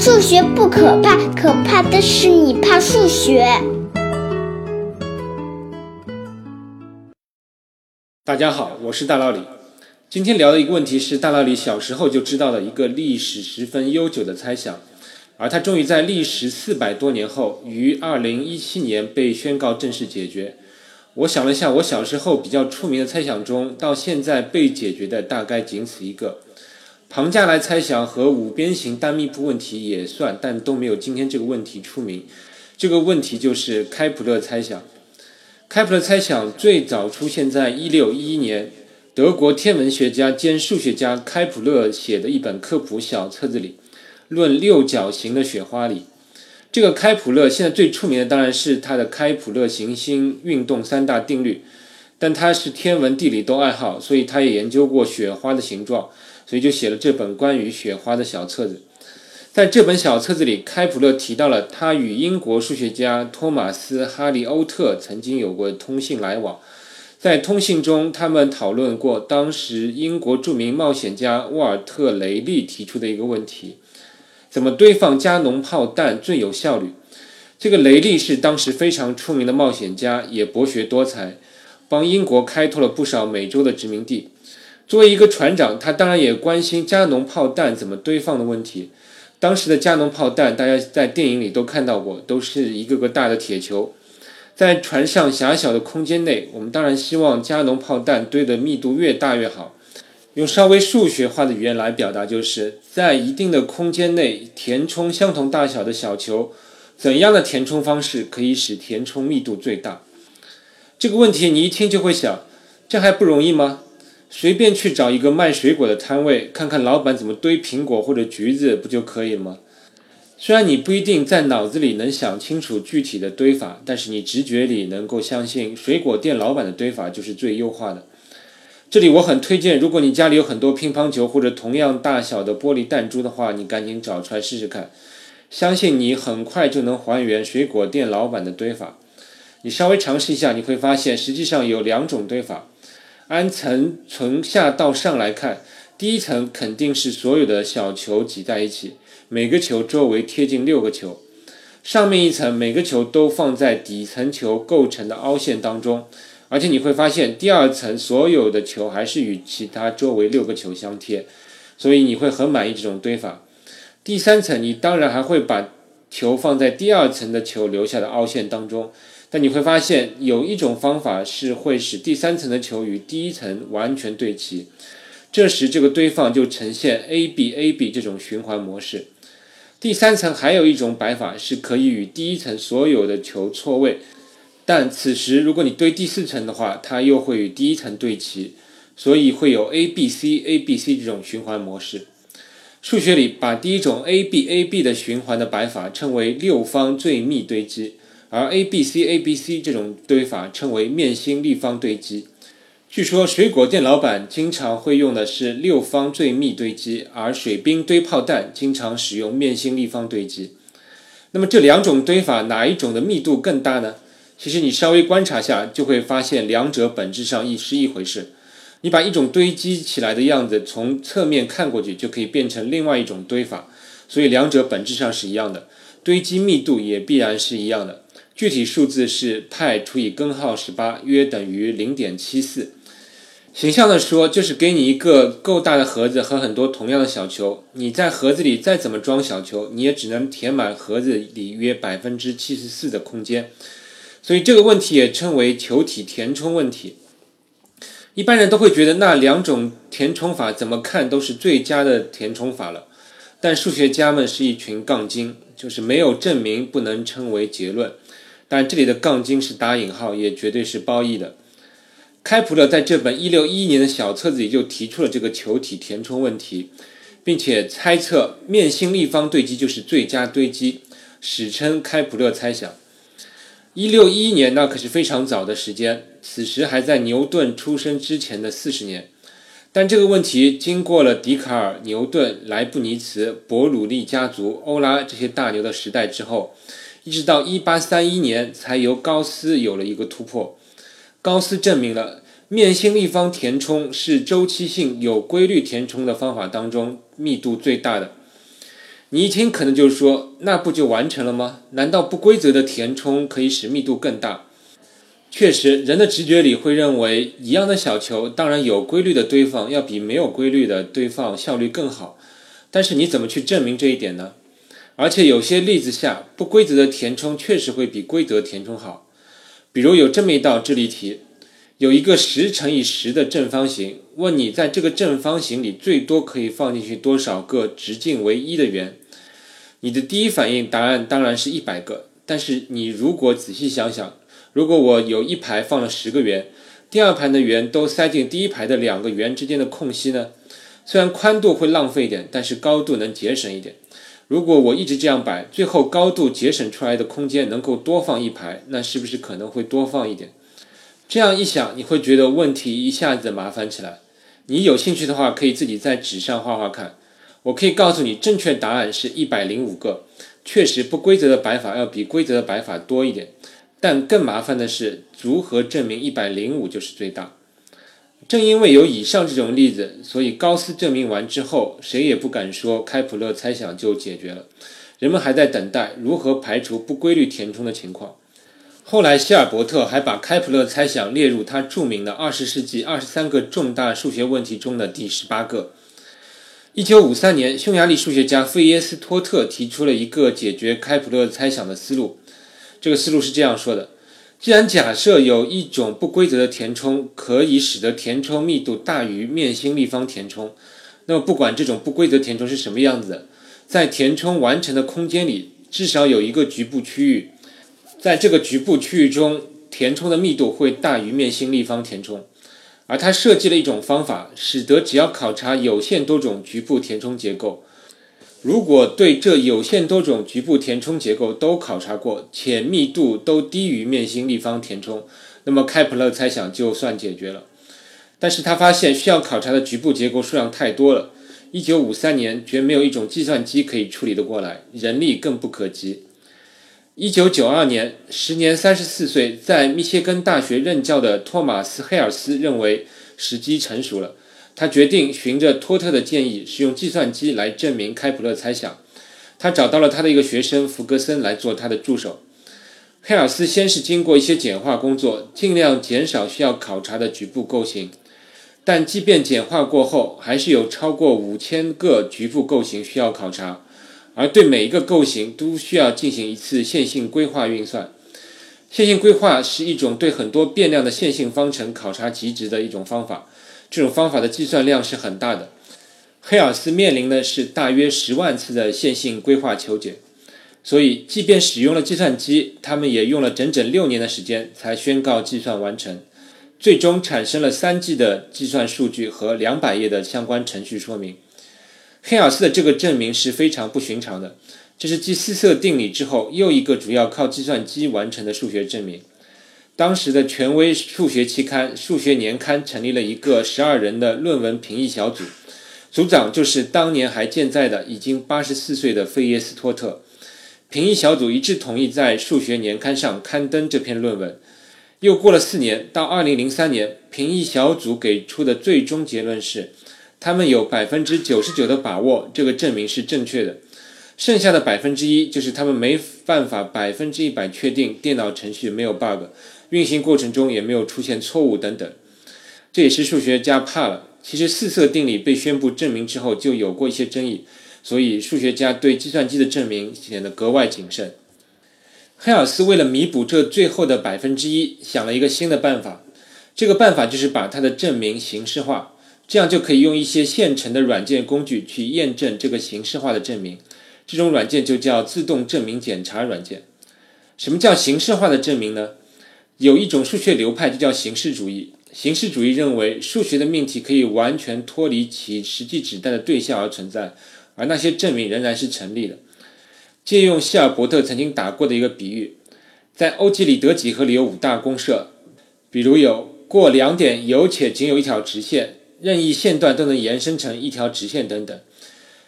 数学不可怕，可怕的是你怕数学。大家好，我是大老李。今天聊的一个问题是大老李小时候就知道的一个历史十分悠久的猜想，而它终于在历时四百多年后，于二零一七年被宣告正式解决。我想了一下，我小时候比较出名的猜想中，到现在被解决的大概仅此一个。庞加莱猜想和五边形单密铺问题也算，但都没有今天这个问题出名。这个问题就是开普勒猜想。开普勒猜想最早出现在一六一一年，德国天文学家兼数学家开普勒写的一本科普小册子里，《论六角形的雪花》里。这个开普勒现在最出名的当然是他的开普勒行星运动三大定律，但他是天文地理都爱好，所以他也研究过雪花的形状。所以就写了这本关于雪花的小册子。在这本小册子里，开普勒提到了他与英国数学家托马斯·哈利欧特曾经有过通信来往。在通信中，他们讨论过当时英国著名冒险家沃尔特·雷利提出的一个问题：怎么堆放加农炮弹最有效率？这个雷利是当时非常出名的冒险家，也博学多才，帮英国开拓了不少美洲的殖民地。作为一个船长，他当然也关心加农炮弹怎么堆放的问题。当时的加农炮弹，大家在电影里都看到过，都是一个个大的铁球，在船上狭小的空间内，我们当然希望加农炮弹堆的密度越大越好。用稍微数学化的语言来表达，就是在一定的空间内填充相同大小的小球，怎样的填充方式可以使填充密度最大？这个问题你一听就会想，这还不容易吗？随便去找一个卖水果的摊位，看看老板怎么堆苹果或者橘子，不就可以了吗？虽然你不一定在脑子里能想清楚具体的堆法，但是你直觉里能够相信水果店老板的堆法就是最优化的。这里我很推荐，如果你家里有很多乒乓球或者同样大小的玻璃弹珠的话，你赶紧找出来试试看，相信你很快就能还原水果店老板的堆法。你稍微尝试一下，你会发现实际上有两种堆法。按层从下到上来看，第一层肯定是所有的小球挤在一起，每个球周围贴近六个球。上面一层每个球都放在底层球构成的凹陷当中，而且你会发现第二层所有的球还是与其他周围六个球相贴，所以你会很满意这种堆法。第三层你当然还会把球放在第二层的球留下的凹陷当中。但你会发现，有一种方法是会使第三层的球与第一层完全对齐，这时这个堆放就呈现 A B A B 这种循环模式。第三层还有一种摆法是可以与第一层所有的球错位，但此时如果你堆第四层的话，它又会与第一层对齐，所以会有 A B C A B C 这种循环模式。数学里把第一种 A B A B 的循环的摆法称为六方最密堆积。而 A B C A B C 这种堆法称为面心立方堆积。据说水果店老板经常会用的是六方最密堆积，而水兵堆炮弹经常使用面心立方堆积。那么这两种堆法哪一种的密度更大呢？其实你稍微观察下就会发现，两者本质上一是一回事。你把一种堆积起来的样子从侧面看过去，就可以变成另外一种堆法，所以两者本质上是一样的，堆积密度也必然是一样的。具体数字是派除以根号十八，约等于零点七四。形象的说，就是给你一个够大的盒子和很多同样的小球，你在盒子里再怎么装小球，你也只能填满盒子里约百分之七十四的空间。所以这个问题也称为球体填充问题。一般人都会觉得那两种填充法怎么看都是最佳的填充法了，但数学家们是一群杠精，就是没有证明不能称为结论。但这里的杠精是打引号，也绝对是褒义的。开普勒在这本一六一一年的小册子里就提出了这个球体填充问题，并且猜测面心立方堆积就是最佳堆积，史称开普勒猜想。一六一一年那可是非常早的时间，此时还在牛顿出生之前的四十年。但这个问题经过了笛卡尔、牛顿、莱布尼茨、伯努利家族、欧拉这些大牛的时代之后。一直到一八三一年，才由高斯有了一个突破。高斯证明了面心立方填充是周期性有规律填充的方法当中密度最大的。你一听可能就说，那不就完成了吗？难道不规则的填充可以使密度更大？确实，人的直觉里会认为，一样的小球，当然有规律的堆放要比没有规律的堆放效率更好。但是你怎么去证明这一点呢？而且有些例子下，不规则的填充确实会比规则填充好。比如有这么一道智力题，有一个十乘以十的正方形，问你在这个正方形里最多可以放进去多少个直径为一的圆？你的第一反应答案当然是一百个。但是你如果仔细想想，如果我有一排放了十个圆，第二排的圆都塞进第一排的两个圆之间的空隙呢？虽然宽度会浪费一点，但是高度能节省一点。如果我一直这样摆，最后高度节省出来的空间能够多放一排，那是不是可能会多放一点？这样一想，你会觉得问题一下子麻烦起来。你有兴趣的话，可以自己在纸上画画看。我可以告诉你，正确答案是一百零五个。确实，不规则的摆法要比规则的摆法多一点，但更麻烦的是如何证明一百零五就是最大。正因为有以上这种例子，所以高斯证明完之后，谁也不敢说开普勒猜想就解决了。人们还在等待如何排除不规律填充的情况。后来，希尔伯特还把开普勒猜想列入他著名的二十世纪二十三个重大数学问题中的第十八个。一九五三年，匈牙利数学家费耶斯托特提出了一个解决开普勒猜想的思路。这个思路是这样说的。既然假设有一种不规则的填充可以使得填充密度大于面心立方填充，那么不管这种不规则填充是什么样子的，在填充完成的空间里，至少有一个局部区域，在这个局部区域中，填充的密度会大于面心立方填充。而他设计了一种方法，使得只要考察有限多种局部填充结构。如果对这有限多种局部填充结构都考察过，且密度都低于面心立方填充，那么开普勒猜想就算解决了。但是他发现需要考察的局部结构数量太多了，一九五三年绝没有一种计算机可以处理得过来，人力更不可及。一九九二年，时年三十四岁，在密歇根大学任教的托马斯·黑尔斯认为时机成熟了。他决定循着托特的建议，使用计算机来证明开普勒猜想。他找到了他的一个学生弗格森来做他的助手。黑尔斯先是经过一些简化工作，尽量减少需要考察的局部构型。但即便简化过后，还是有超过五千个局部构型需要考察，而对每一个构型都需要进行一次线性规划运算。线性规划是一种对很多变量的线性方程考察极值的一种方法。这种方法的计算量是很大的，黑尔斯面临的是大约十万次的线性规划求解，所以即便使用了计算机，他们也用了整整六年的时间才宣告计算完成，最终产生了三 G 的计算数据和两百页的相关程序说明。黑尔斯的这个证明是非常不寻常的，这是继四色定理之后又一个主要靠计算机完成的数学证明。当时的权威数学期刊《数学年刊》成立了一个十二人的论文评议小组，组长就是当年还健在的、已经八十四岁的费耶斯托特。评议小组一致同意在《数学年刊》上刊登这篇论文。又过了四年，到二零零三年，评议小组给出的最终结论是，他们有百分之九十九的把握这个证明是正确的，剩下的百分之一就是他们没办法百分之一百确定电脑程序没有 bug。运行过程中也没有出现错误等等，这也是数学家怕了。其实四色定理被宣布证明之后就有过一些争议，所以数学家对计算机的证明显得格外谨慎。黑尔斯为了弥补这最后的百分之一，想了一个新的办法。这个办法就是把他的证明形式化，这样就可以用一些现成的软件工具去验证这个形式化的证明。这种软件就叫自动证明检查软件。什么叫形式化的证明呢？有一种数学流派就叫形式主义。形式主义认为，数学的命题可以完全脱离其实际指代的对象而存在，而那些证明仍然是成立的。借用希尔伯特曾经打过的一个比喻，在欧几里得几何里有五大公设，比如有过两点有且仅有一条直线，任意线段都能延伸成一条直线等等。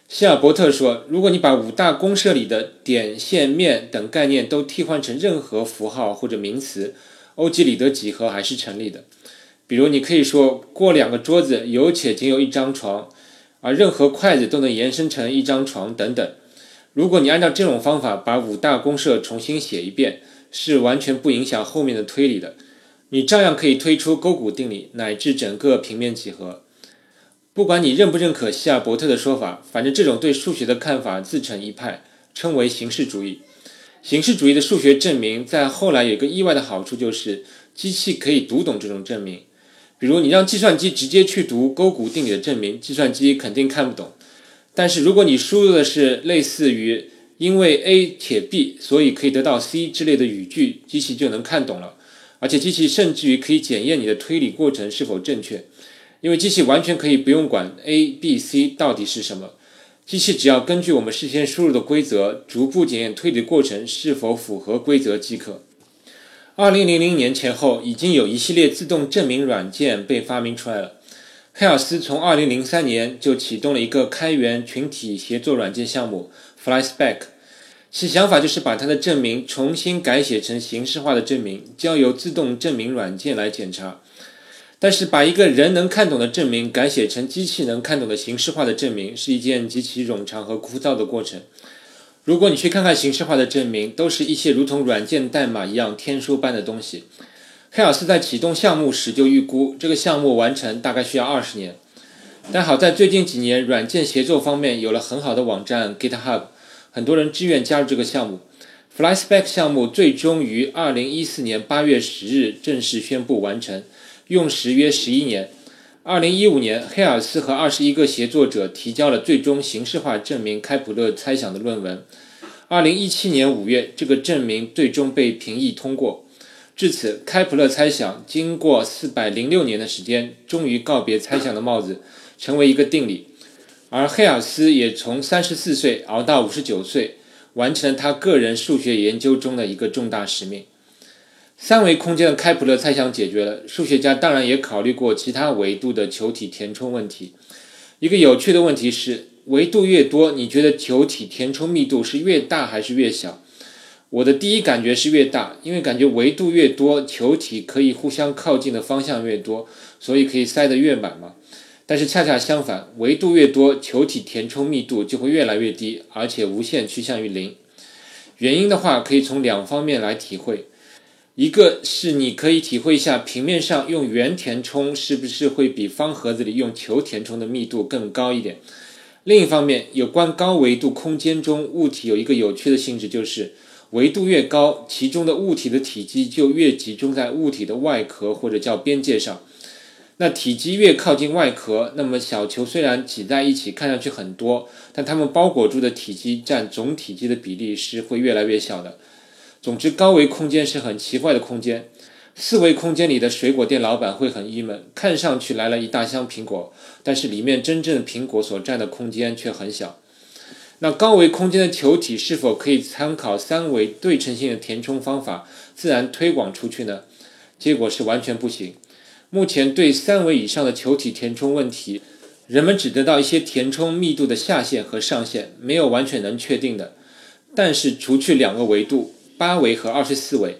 希尔伯特说，如果你把五大公设里的点、线、面等概念都替换成任何符号或者名词，欧几里得几何还是成立的，比如你可以说过两个桌子有且仅有一张床，而任何筷子都能延伸成一张床等等。如果你按照这种方法把五大公社重新写一遍，是完全不影响后面的推理的。你照样可以推出勾股定理乃至整个平面几何。不管你认不认可希尔伯特的说法，反正这种对数学的看法自成一派，称为形式主义。形式主义的数学证明在后来有一个意外的好处，就是机器可以读懂这种证明。比如你让计算机直接去读勾股定理的证明，计算机肯定看不懂。但是如果你输入的是类似于“因为 A 且 B，所以可以得到 C” 之类的语句，机器就能看懂了。而且机器甚至于可以检验你的推理过程是否正确。因为机器完全可以不用管 a、b、c 到底是什么，机器只要根据我们事先输入的规则，逐步检验推理过程是否符合规则即可。二零零零年前后，已经有一系列自动证明软件被发明出来了。黑尔斯从二零零三年就启动了一个开源群体协作软件项目 FlySpec，其想法就是把它的证明重新改写成形式化的证明，交由自动证明软件来检查。但是，把一个人能看懂的证明改写成机器能看懂的形式化的证明，是一件极其冗长和枯燥的过程。如果你去看看形式化的证明，都是一些如同软件代码一样天书般的东西。黑尔斯在启动项目时就预估，这个项目完成大概需要二十年。但好在最近几年，软件协作方面有了很好的网站 GitHub，很多人志愿加入这个项目。FlySpec 项目最终于二零一四年八月十日正式宣布完成。用时约十一年。二零一五年，黑尔斯和二十一个协作者提交了最终形式化证明开普勒猜想的论文。二零一七年五月，这个证明最终被评议通过。至此，开普勒猜想经过四百零六年的时间，终于告别猜想的帽子，成为一个定理。而黑尔斯也从三十四岁熬到五十九岁，完成了他个人数学研究中的一个重大使命。三维空间的开普勒猜想解决了，数学家当然也考虑过其他维度的球体填充问题。一个有趣的问题是，维度越多，你觉得球体填充密度是越大还是越小？我的第一感觉是越大，因为感觉维度越多，球体可以互相靠近的方向越多，所以可以塞得越满嘛。但是恰恰相反，维度越多，球体填充密度就会越来越低，而且无限趋向于零。原因的话，可以从两方面来体会。一个是你可以体会一下平面上用圆填充是不是会比方盒子里用球填充的密度更高一点。另一方面，有关高维度空间中物体有一个有趣的性质，就是维度越高，其中的物体的体积就越集中在物体的外壳或者叫边界上。那体积越靠近外壳，那么小球虽然挤在一起看上去很多，但它们包裹住的体积占总体积的比例是会越来越小的。总之，高维空间是很奇怪的空间。四维空间里的水果店老板会很郁闷，看上去来了一大箱苹果，但是里面真正的苹果所占的空间却很小。那高维空间的球体是否可以参考三维对称性的填充方法自然推广出去呢？结果是完全不行。目前对三维以上的球体填充问题，人们只得到一些填充密度的下限和上限，没有完全能确定的。但是除去两个维度。八维和二十四维，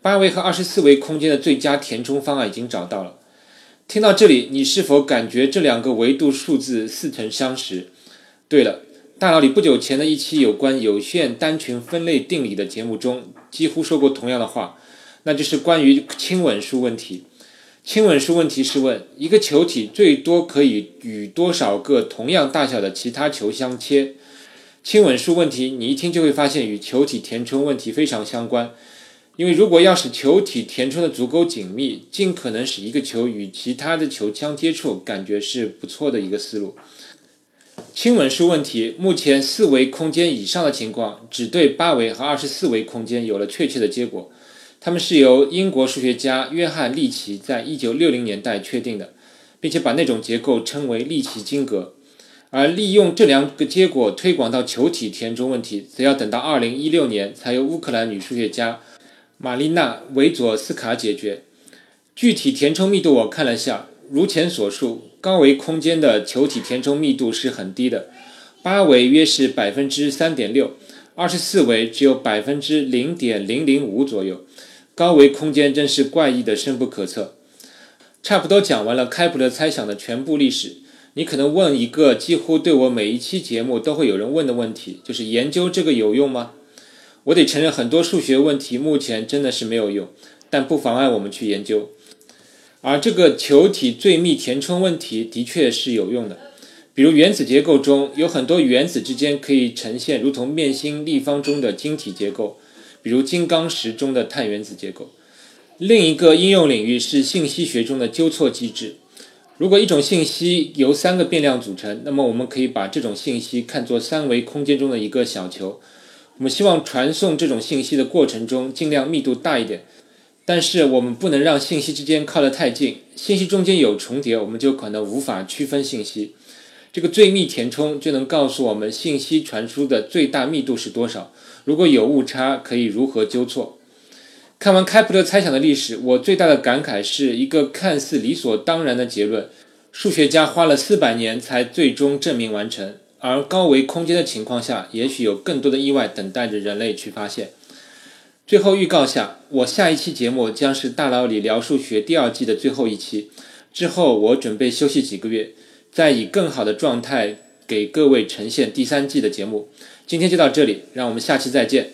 八维和二十四维空间的最佳填充方案已经找到了。听到这里，你是否感觉这两个维度数字似曾相识？对了，大脑里不久前的一期有关有限单群分类定理的节目中，几乎说过同样的话，那就是关于亲吻数问题。亲吻数问题是问一个球体最多可以与多少个同样大小的其他球相切。亲吻数问题，你一听就会发现与球体填充问题非常相关。因为如果要使球体填充的足够紧密，尽可能使一个球与其他的球相接触，感觉是不错的一个思路。亲吻数问题目前四维空间以上的情况，只对八维和二十四维空间有了确切的结果。他们是由英国数学家约翰利奇在一九六零年代确定的，并且把那种结构称为利奇晶格。而利用这两个结果推广到球体填充问题，则要等到二零一六年才由乌克兰女数学家玛丽娜·维佐斯卡解决。具体填充密度我看了下，如前所述，高维空间的球体填充密度是很低的，八维约是百分之三点六，二十四维只有百分之零点零零五左右。高维空间真是怪异的深不可测。差不多讲完了开普勒猜想的全部历史。你可能问一个几乎对我每一期节目都会有人问的问题，就是研究这个有用吗？我得承认，很多数学问题目前真的是没有用，但不妨碍我们去研究。而这个球体最密填充问题的确是有用的，比如原子结构中有很多原子之间可以呈现如同面心立方中的晶体结构，比如金刚石中的碳原子结构。另一个应用领域是信息学中的纠错机制。如果一种信息由三个变量组成，那么我们可以把这种信息看作三维空间中的一个小球。我们希望传送这种信息的过程中尽量密度大一点，但是我们不能让信息之间靠得太近。信息中间有重叠，我们就可能无法区分信息。这个最密填充就能告诉我们信息传输的最大密度是多少。如果有误差，可以如何纠错？看完开普勒猜想的历史，我最大的感慨是一个看似理所当然的结论，数学家花了四百年才最终证明完成。而高维空间的情况下，也许有更多的意外等待着人类去发现。最后预告下，我下一期节目将是大佬里聊数学第二季的最后一期，之后我准备休息几个月，再以更好的状态给各位呈现第三季的节目。今天就到这里，让我们下期再见。